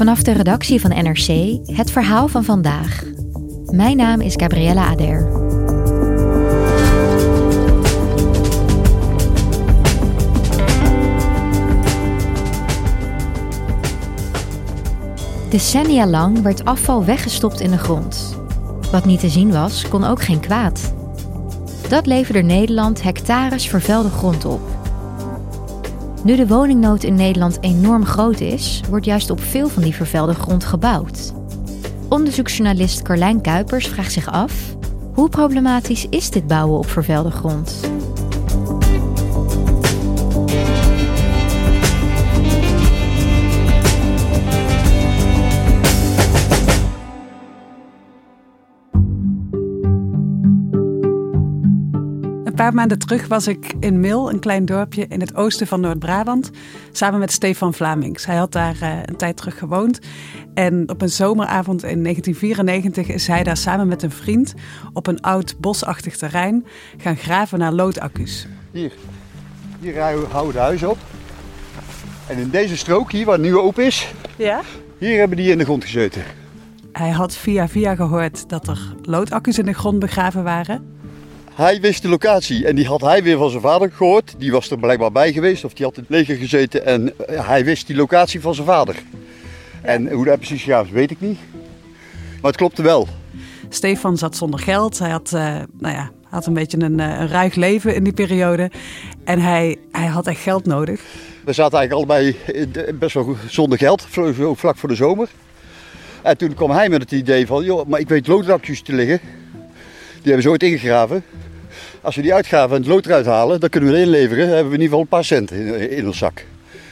Vanaf de redactie van NRC het verhaal van vandaag. Mijn naam is Gabriella Ader. Decennia lang werd afval weggestopt in de grond. Wat niet te zien was, kon ook geen kwaad. Dat leverde Nederland hectares vervuilde grond op. Nu de woningnood in Nederland enorm groot is, wordt juist op veel van die vervuilde grond gebouwd. Onderzoeksjournalist Carlijn Kuipers vraagt zich af: hoe problematisch is dit bouwen op vervuilde grond? Paar maanden terug was ik in Mil, een klein dorpje in het oosten van Noord-Brabant, samen met Stefan Vlamings. Hij had daar uh, een tijd terug gewoond. En op een zomeravond in 1994 is hij daar samen met een vriend op een oud bosachtig terrein gaan graven naar loodaccu's. Hier, hier houden de huizen op. En in deze strook hier, waar het nu open is, Ja? hier hebben die in de grond gezeten. Hij had via via gehoord dat er loodaccu's in de grond begraven waren. Hij wist de locatie en die had hij weer van zijn vader gehoord. Die was er blijkbaar bij geweest of die had in het leger gezeten en eh, hij wist die locatie van zijn vader. En hoe dat precies gegaan is, weet ik niet. Maar het klopte wel. Stefan zat zonder geld. Hij had, eh, nou ja, had een beetje een, eh, een ruig leven in die periode. En hij, hij had echt geld nodig. We zaten eigenlijk allebei best wel zonder geld, vlak voor de zomer. En toen kwam hij met het idee van, joh, maar ik weet loodrakjes te liggen. Die hebben ze ooit ingegraven. Als we die uitgaven en het lood eruit halen, dan kunnen we het inleveren. Dan hebben we in ieder geval een paar cent in, in ons zak.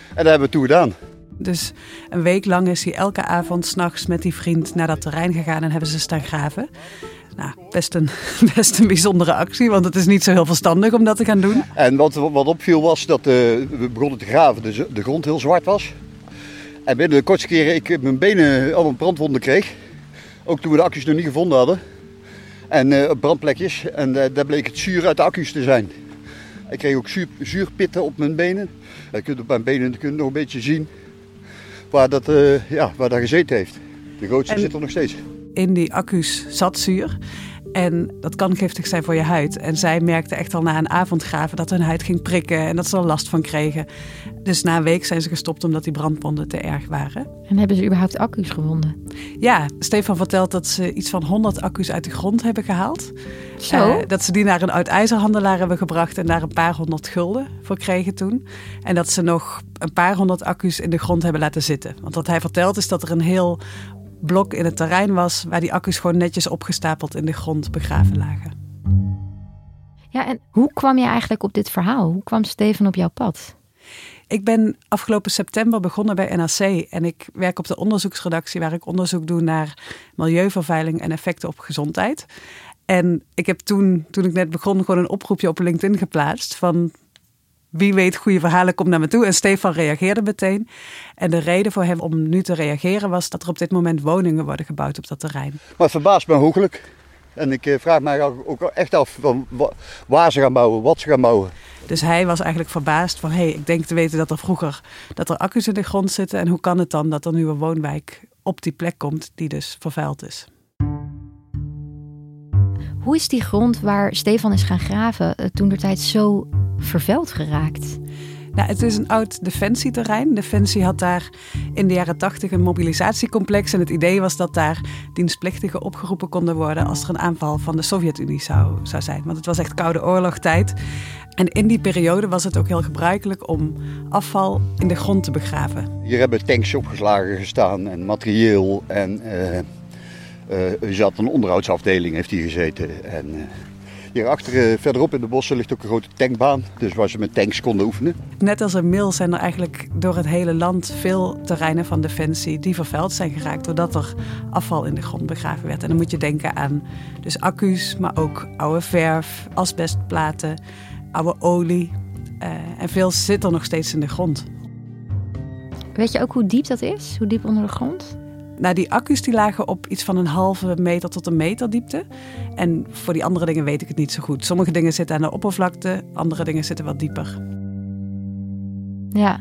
En dat hebben we toen gedaan. Dus een week lang is hij elke avond s'nachts met die vriend naar dat terrein gegaan en hebben ze staan graven. Nou, best een, best een bijzondere actie, want het is niet zo heel verstandig om dat te gaan doen. En wat, wat opviel was dat eh, we begonnen te graven, de, de grond heel zwart was. En binnen de kortste keren ik mijn benen allemaal brandwonden kreeg. Ook toen we de accu's nog niet gevonden hadden. En eh, brandplekjes. En eh, daar bleek het zuur uit de accu's te zijn. Ik kreeg ook zuur, zuurpitten op mijn benen. Je kunt op mijn benen nog een beetje zien waar dat, eh, ja, waar dat gezeten heeft. De grootste En- zit er nog steeds. In die accu's zat zuur. En dat kan giftig zijn voor je huid. En zij merkten echt al na een avond graven dat hun huid ging prikken en dat ze er last van kregen. Dus na een week zijn ze gestopt omdat die brandwonden te erg waren. En hebben ze überhaupt accu's gevonden? Ja, Stefan vertelt dat ze iets van 100 accu's uit de grond hebben gehaald. Zo? Eh, dat ze die naar een oud ijzerhandelaar hebben gebracht en daar een paar honderd gulden voor kregen toen. En dat ze nog een paar honderd accu's in de grond hebben laten zitten. Want wat hij vertelt is dat er een heel blok in het terrein was waar die accu's gewoon netjes opgestapeld in de grond begraven lagen. Ja, en hoe kwam je eigenlijk op dit verhaal? Hoe kwam Steven op jouw pad? Ik ben afgelopen september begonnen bij NRC en ik werk op de onderzoeksredactie waar ik onderzoek doe naar milieuvervuiling en effecten op gezondheid. En ik heb toen, toen ik net begon, gewoon een oproepje op LinkedIn geplaatst van wie weet goede verhalen, kom naar me toe. En Stefan reageerde meteen. En de reden voor hem om nu te reageren was dat er op dit moment woningen worden gebouwd op dat terrein. Maar het verbaast me hooglijk. En ik eh, vraag mij ook ook echt af van wa- waar ze gaan bouwen, wat ze gaan bouwen. Dus hij was eigenlijk verbaasd van, hé, hey, ik denk te weten dat er vroeger dat er accu's in de grond zitten. En hoe kan het dan dat er nu een woonwijk op die plek komt die dus vervuild is? Hoe is die grond waar Stefan is gaan graven toen de tijd zo vervuild geraakt? Nou, het is een oud defensieterrein. Defensie had daar in de jaren tachtig een mobilisatiecomplex. En het idee was dat daar dienstplichtigen opgeroepen konden worden als er een aanval van de Sovjet-Unie zou, zou zijn. Want het was echt Koude Oorlogtijd. En in die periode was het ook heel gebruikelijk om afval in de grond te begraven. Hier hebben tanks opgeslagen gestaan en materieel. En uh, uh, er zat een onderhoudsafdeling, heeft hier gezeten. En, uh, Hierachter, uh, verderop in de bossen, ligt ook een grote tankbaan. Dus waar ze met tanks konden oefenen. Net als een mil zijn er eigenlijk door het hele land veel terreinen van Defensie die vervuild zijn geraakt. Doordat er afval in de grond begraven werd. En dan moet je denken aan dus accu's, maar ook oude verf, asbestplaten, oude olie. Uh, en veel zit er nog steeds in de grond. Weet je ook hoe diep dat is? Hoe diep onder de grond? Nou, die accu's die lagen op iets van een halve meter tot een meter diepte. En voor die andere dingen weet ik het niet zo goed. Sommige dingen zitten aan de oppervlakte, andere dingen zitten wat dieper. Ja,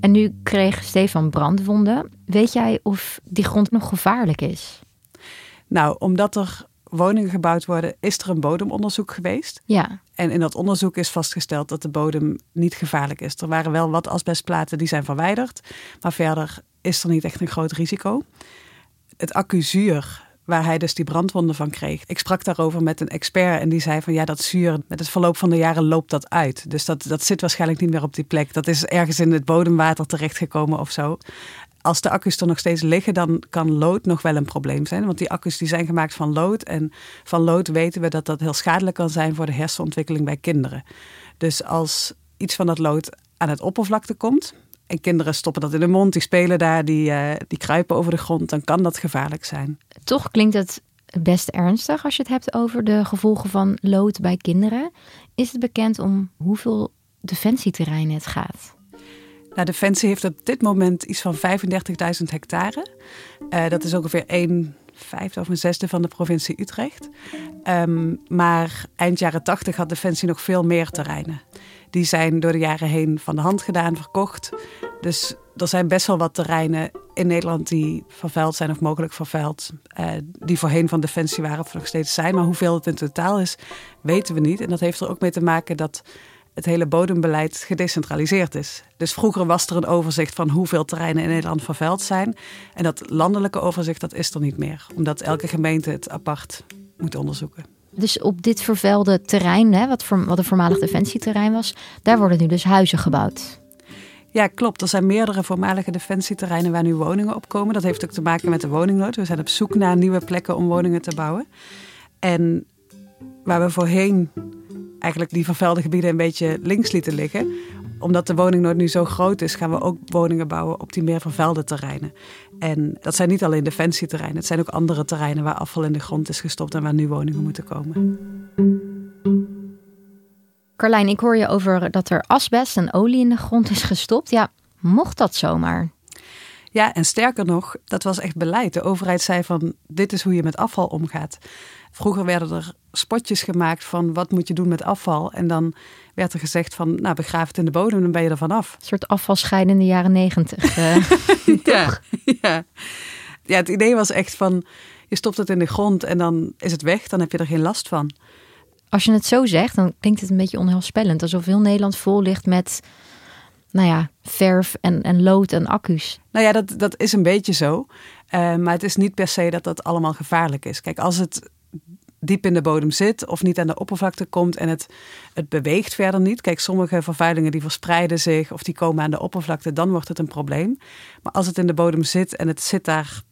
en nu kreeg Stefan brandwonden. Weet jij of die grond nog gevaarlijk is? Nou, omdat er woningen gebouwd worden, is er een bodemonderzoek geweest. Ja. En in dat onderzoek is vastgesteld dat de bodem niet gevaarlijk is. Er waren wel wat asbestplaten die zijn verwijderd, maar verder is er niet echt een groot risico. Het accuzuur, waar hij dus die brandwonden van kreeg. Ik sprak daarover met een expert en die zei van ja, dat zuur, met het verloop van de jaren loopt dat uit. Dus dat, dat zit waarschijnlijk niet meer op die plek. Dat is ergens in het bodemwater terechtgekomen of zo. Als de accu's er nog steeds liggen, dan kan lood nog wel een probleem zijn. Want die accu's die zijn gemaakt van lood. En van lood weten we dat dat heel schadelijk kan zijn voor de hersenontwikkeling bij kinderen. Dus als iets van dat lood aan het oppervlakte komt, en kinderen stoppen dat in de mond, die spelen daar, die, uh, die kruipen over de grond, dan kan dat gevaarlijk zijn. Toch klinkt het best ernstig als je het hebt over de gevolgen van lood bij kinderen. Is het bekend om hoeveel defensieterreinen het gaat? Nou, Defensie heeft op dit moment iets van 35.000 hectare. Uh, dat is ongeveer een vijfde of een zesde van de provincie Utrecht. Um, maar eind jaren 80 had Defensie nog veel meer terreinen die zijn door de jaren heen van de hand gedaan, verkocht. Dus er zijn best wel wat terreinen in Nederland die vervuild zijn of mogelijk vervuild. Uh, die voorheen van Defensie waren of nog steeds zijn. Maar hoeveel het in totaal is, weten we niet. En dat heeft er ook mee te maken dat het hele bodembeleid gedecentraliseerd is. Dus vroeger was er een overzicht van hoeveel terreinen in Nederland vervuild zijn. En dat landelijke overzicht dat is er niet meer. Omdat elke gemeente het apart moet onderzoeken. Dus op dit vervuilde terrein, hè, wat, voor, wat een voormalig defensieterrein was, daar worden nu dus huizen gebouwd. Ja, klopt. Er zijn meerdere voormalige defensieterreinen waar nu woningen op komen. Dat heeft ook te maken met de woningnood. We zijn op zoek naar nieuwe plekken om woningen te bouwen. En waar we voorheen eigenlijk die vervuilde gebieden een beetje links lieten liggen, omdat de woningnood nu zo groot is, gaan we ook woningen bouwen op die meer vervuilde terreinen. En dat zijn niet alleen defensieterreinen, het zijn ook andere terreinen waar afval in de grond is gestopt en waar nu woningen moeten komen. Carlijn, ik hoor je over dat er asbest en olie in de grond is gestopt. Ja, mocht dat zomaar? Ja, en sterker nog, dat was echt beleid. De overheid zei van dit is hoe je met afval omgaat. Vroeger werden er spotjes gemaakt van wat moet je doen met afval. En dan werd er gezegd van nou begraaf het in de bodem, dan ben je er vanaf. Een soort afvalscheiden in de jaren negentig. Uh, ja, ja. ja, het idee was echt van je stopt het in de grond en dan is het weg. Dan heb je er geen last van. Als je het zo zegt, dan klinkt het een beetje onheilspellend. Alsof heel Nederland vol ligt met nou ja, verf en, en lood en accu's. Nou ja, dat, dat is een beetje zo. Uh, maar het is niet per se dat dat allemaal gevaarlijk is. Kijk, als het diep in de bodem zit of niet aan de oppervlakte komt en het, het beweegt verder niet. Kijk, sommige vervuilingen die verspreiden zich of die komen aan de oppervlakte, dan wordt het een probleem. Maar als het in de bodem zit en het zit daar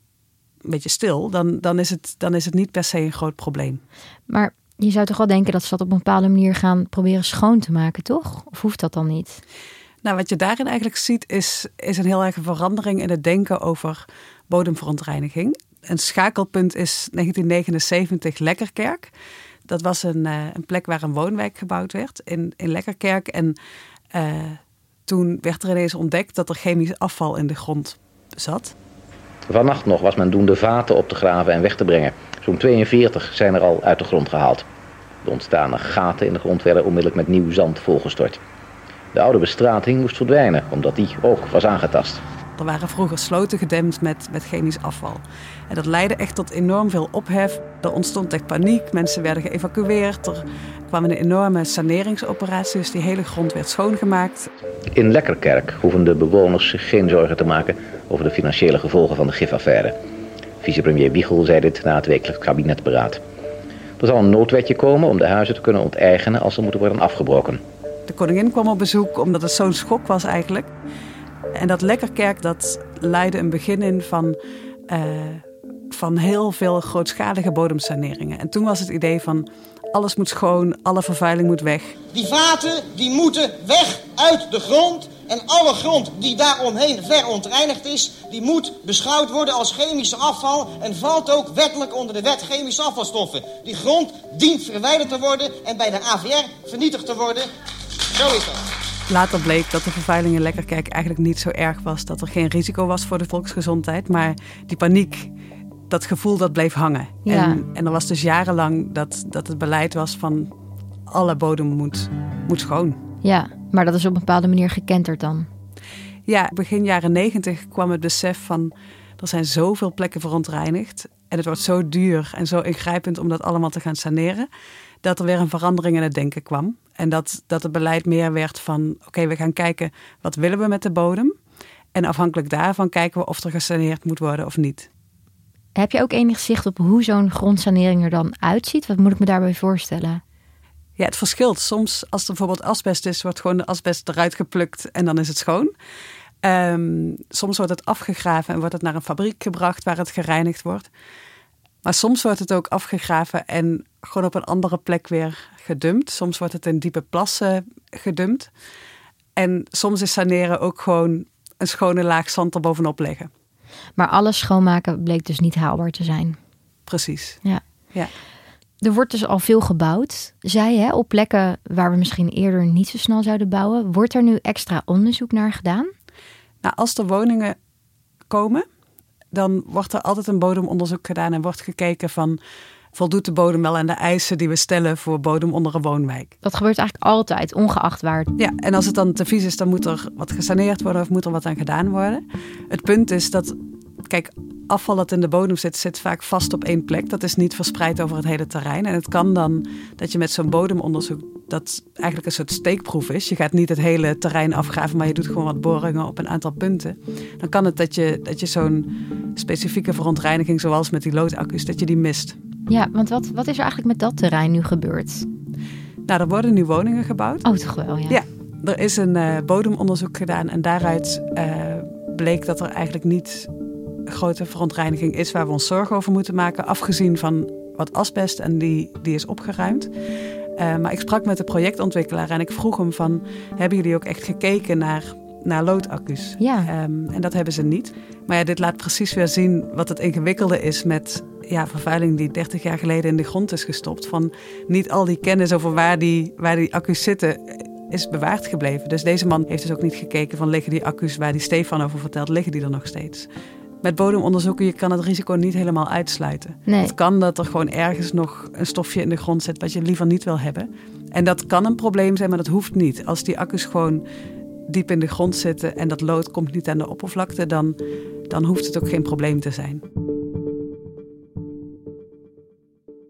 een beetje stil, dan, dan, is, het, dan is het niet per se een groot probleem. Maar je zou toch wel denken dat ze dat op een bepaalde manier gaan proberen schoon te maken, toch? Of hoeft dat dan niet? Nou, wat je daarin eigenlijk ziet, is, is een heel erg verandering in het denken over bodemverontreiniging. Een schakelpunt is 1979 Lekkerkerk. Dat was een, uh, een plek waar een woonwijk gebouwd werd in, in Lekkerkerk. En uh, toen werd er ineens ontdekt dat er chemisch afval in de grond zat. Vannacht nog was men doende vaten op te graven en weg te brengen. Zo'n 42 zijn er al uit de grond gehaald. De ontstane gaten in de grond werden onmiddellijk met nieuw zand volgestort. De oude bestrating moest verdwijnen, omdat die ook was aangetast. Er waren vroeger sloten gedempt met, met chemisch afval. En dat leidde echt tot enorm veel ophef. Er ontstond echt paniek. Mensen werden geëvacueerd. Er kwam een enorme saneringsoperatie. Dus die hele grond werd schoongemaakt. In Lekkerkerk hoeven de bewoners zich geen zorgen te maken over de financiële gevolgen van de gifaffaire. Vicepremier Wiegel zei dit na het wekelijks kabinetberaad. Er zal een noodwetje komen om de huizen te kunnen onteigenen als ze moeten worden afgebroken. De koningin kwam op bezoek omdat het zo'n schok was eigenlijk. En dat Lekkerkerk dat leidde een begin in van, uh, van heel veel grootschalige bodemsaneringen. En toen was het idee van alles moet schoon, alle vervuiling moet weg. Die vaten die moeten weg uit de grond. En alle grond die daaromheen verontreinigd is, die moet beschouwd worden als chemische afval en valt ook wettelijk onder de wet chemische afvalstoffen. Die grond dient verwijderd te worden en bij de AVR vernietigd te worden. Later bleek dat de vervuiling in Lekkerkerk eigenlijk niet zo erg was. Dat er geen risico was voor de volksgezondheid. Maar die paniek, dat gevoel dat bleef hangen. Ja. En, en er was dus jarenlang dat, dat het beleid was van alle bodem moet, moet schoon. Ja, maar dat is op een bepaalde manier gekenterd dan. Ja, begin jaren negentig kwam het besef van... er zijn zoveel plekken verontreinigd... en het wordt zo duur en zo ingrijpend om dat allemaal te gaan saneren... dat er weer een verandering in het denken kwam. En dat, dat het beleid meer werd van... oké, we gaan kijken wat willen we met de bodem... en afhankelijk daarvan kijken we of er gesaneerd moet worden of niet. Heb je ook enig zicht op hoe zo'n grondsanering er dan uitziet? Wat moet ik me daarbij voorstellen? Ja, het verschilt. Soms, als er bijvoorbeeld asbest is, wordt gewoon de asbest eruit geplukt en dan is het schoon. Ehm, soms wordt het afgegraven en wordt het naar een fabriek gebracht waar het gereinigd wordt. Maar soms wordt het ook afgegraven en gewoon op een andere plek weer gedumpt. Soms wordt het in diepe plassen gedumpt. En soms is saneren ook gewoon een schone laag zand erbovenop leggen. Maar alles schoonmaken bleek dus niet haalbaar te zijn. Precies. Ja. Ja. Er wordt dus al veel gebouwd, zei op plekken waar we misschien eerder niet zo snel zouden bouwen. Wordt er nu extra onderzoek naar gedaan? Nou, als er woningen komen, dan wordt er altijd een bodemonderzoek gedaan en wordt gekeken van voldoet de bodem wel aan de eisen die we stellen voor bodem onder een woonwijk. Dat gebeurt eigenlijk altijd, ongeacht waar. Ja, en als het dan te vies is, dan moet er wat gesaneerd worden of moet er wat aan gedaan worden. Het punt is dat, kijk, afval dat in de bodem zit, zit vaak vast op één plek. Dat is niet verspreid over het hele terrein. En het kan dan dat je met zo'n bodemonderzoek, dat eigenlijk een soort steekproef is. Je gaat niet het hele terrein afgraven, maar je doet gewoon wat boringen op een aantal punten. Dan kan het dat je, dat je zo'n specifieke verontreiniging, zoals met die loodaccu's, dat je die mist. Ja, want wat, wat is er eigenlijk met dat terrein nu gebeurd? Nou, er worden nu woningen gebouwd. Oh, toch wel, ja. Ja, er is een uh, bodemonderzoek gedaan en daaruit uh, bleek dat er eigenlijk niet grote verontreiniging is waar we ons zorgen over moeten maken, afgezien van wat asbest en die, die is opgeruimd. Uh, maar ik sprak met de projectontwikkelaar en ik vroeg hem van, hebben jullie ook echt gekeken naar, naar loodaccu's? Ja. Um, en dat hebben ze niet. Maar ja, dit laat precies weer zien wat het ingewikkelde is met ja, vervuiling die 30 jaar geleden in de grond is gestopt. Van niet al die kennis over waar die, waar die accu's zitten is bewaard gebleven. Dus deze man heeft dus ook niet gekeken van liggen die accu's waar die Stefan over vertelt, liggen die er nog steeds? Met bodemonderzoeken, je kan het risico niet helemaal uitsluiten. Nee. Het kan dat er gewoon ergens nog een stofje in de grond zit wat je liever niet wil hebben. En dat kan een probleem zijn, maar dat hoeft niet. Als die accu's gewoon diep in de grond zitten en dat lood komt niet aan de oppervlakte, dan, dan hoeft het ook geen probleem te zijn.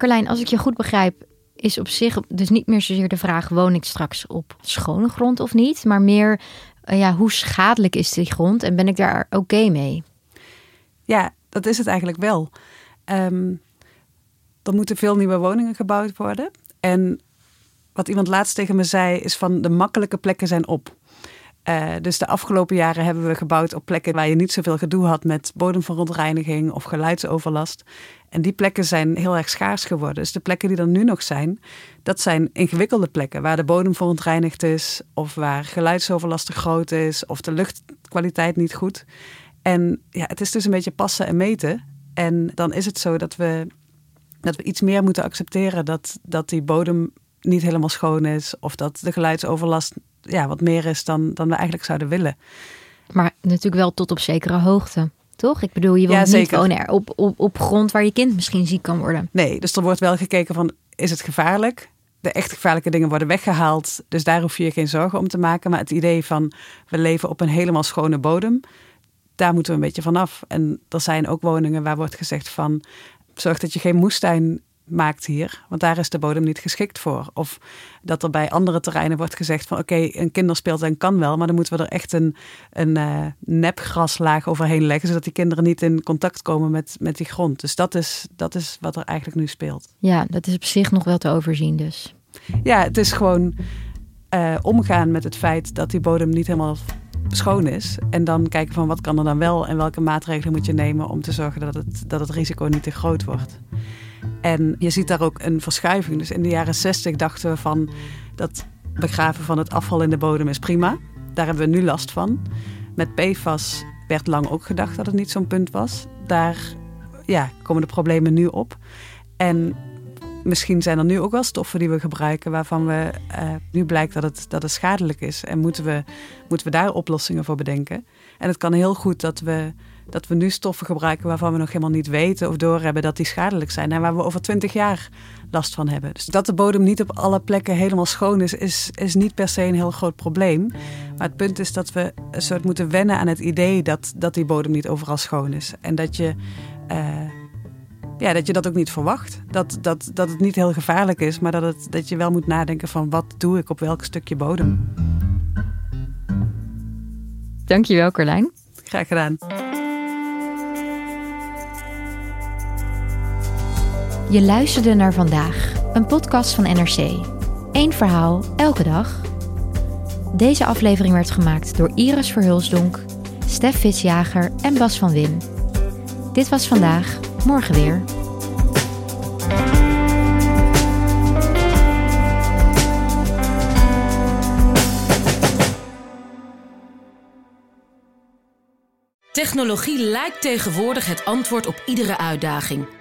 Carlijn, als ik je goed begrijp, is op zich dus niet meer zozeer de vraag: woon ik straks op schone grond of niet? Maar meer, uh, ja, hoe schadelijk is die grond en ben ik daar oké mee? Ja, dat is het eigenlijk wel. Um, er moeten veel nieuwe woningen gebouwd worden. En wat iemand laatst tegen me zei, is van de makkelijke plekken zijn op. Uh, dus de afgelopen jaren hebben we gebouwd op plekken waar je niet zoveel gedoe had met bodemverontreiniging of geluidsoverlast. En die plekken zijn heel erg schaars geworden. Dus de plekken die er nu nog zijn, dat zijn ingewikkelde plekken waar de bodem verontreinigd is, of waar geluidsoverlast te groot is, of de luchtkwaliteit niet goed. En ja, het is dus een beetje passen en meten. En dan is het zo dat we, dat we iets meer moeten accepteren dat, dat die bodem niet helemaal schoon is, of dat de geluidsoverlast ja, wat meer is dan, dan we eigenlijk zouden willen. Maar natuurlijk wel tot op zekere hoogte. Toch? Ik bedoel, je wil Ja, niet wonen op, op, op grond waar je kind misschien ziek kan worden. Nee, dus er wordt wel gekeken van, is het gevaarlijk? De echt gevaarlijke dingen worden weggehaald, dus daar hoef je je geen zorgen om te maken. Maar het idee van, we leven op een helemaal schone bodem, daar moeten we een beetje vanaf. En er zijn ook woningen waar wordt gezegd van zorg dat je geen moestuin maakt hier, want daar is de bodem niet geschikt voor. Of dat er bij andere terreinen wordt gezegd van oké, een kinderspeeltuin kan wel, maar dan moeten we er echt een, een uh, nepgraslaag overheen leggen, zodat die kinderen niet in contact komen met, met die grond. Dus dat is, dat is wat er eigenlijk nu speelt. Ja, dat is op zich nog wel te overzien dus. Ja, het is gewoon uh, omgaan met het feit dat die bodem niet helemaal schoon is. En dan kijken van wat kan er dan wel en welke maatregelen moet je nemen om te zorgen dat het, dat het risico niet te groot wordt. En je ziet daar ook een verschuiving. Dus in de jaren 60 dachten we van dat begraven van het afval in de bodem is prima. Daar hebben we nu last van. Met PFAS werd lang ook gedacht dat het niet zo'n punt was. Daar ja, komen de problemen nu op. En misschien zijn er nu ook wel stoffen die we gebruiken waarvan we uh, nu blijkt dat het, dat schadelijk is. En moeten we, moeten we daar oplossingen voor bedenken. En het kan heel goed dat we dat we nu stoffen gebruiken waarvan we nog helemaal niet weten of doorhebben dat die schadelijk zijn. En waar we over twintig jaar last van hebben. Dus dat de bodem niet op alle plekken helemaal schoon is, is, is niet per se een heel groot probleem. Maar het punt is dat we een soort moeten wennen aan het idee dat, dat die bodem niet overal schoon is. En dat je. Uh, ja, dat je dat ook niet verwacht. Dat, dat, dat het niet heel gevaarlijk is, maar dat, het, dat je wel moet nadenken van wat doe ik op welk stukje bodem. Dankjewel, Carlijn. Graag gedaan. Je luisterde naar vandaag, een podcast van NRC. Eén verhaal, elke dag. Deze aflevering werd gemaakt door Iris Verhulsdonk, Stef Visjager en Bas van Win. Dit was vandaag, morgen weer. Technologie lijkt tegenwoordig het antwoord op iedere uitdaging.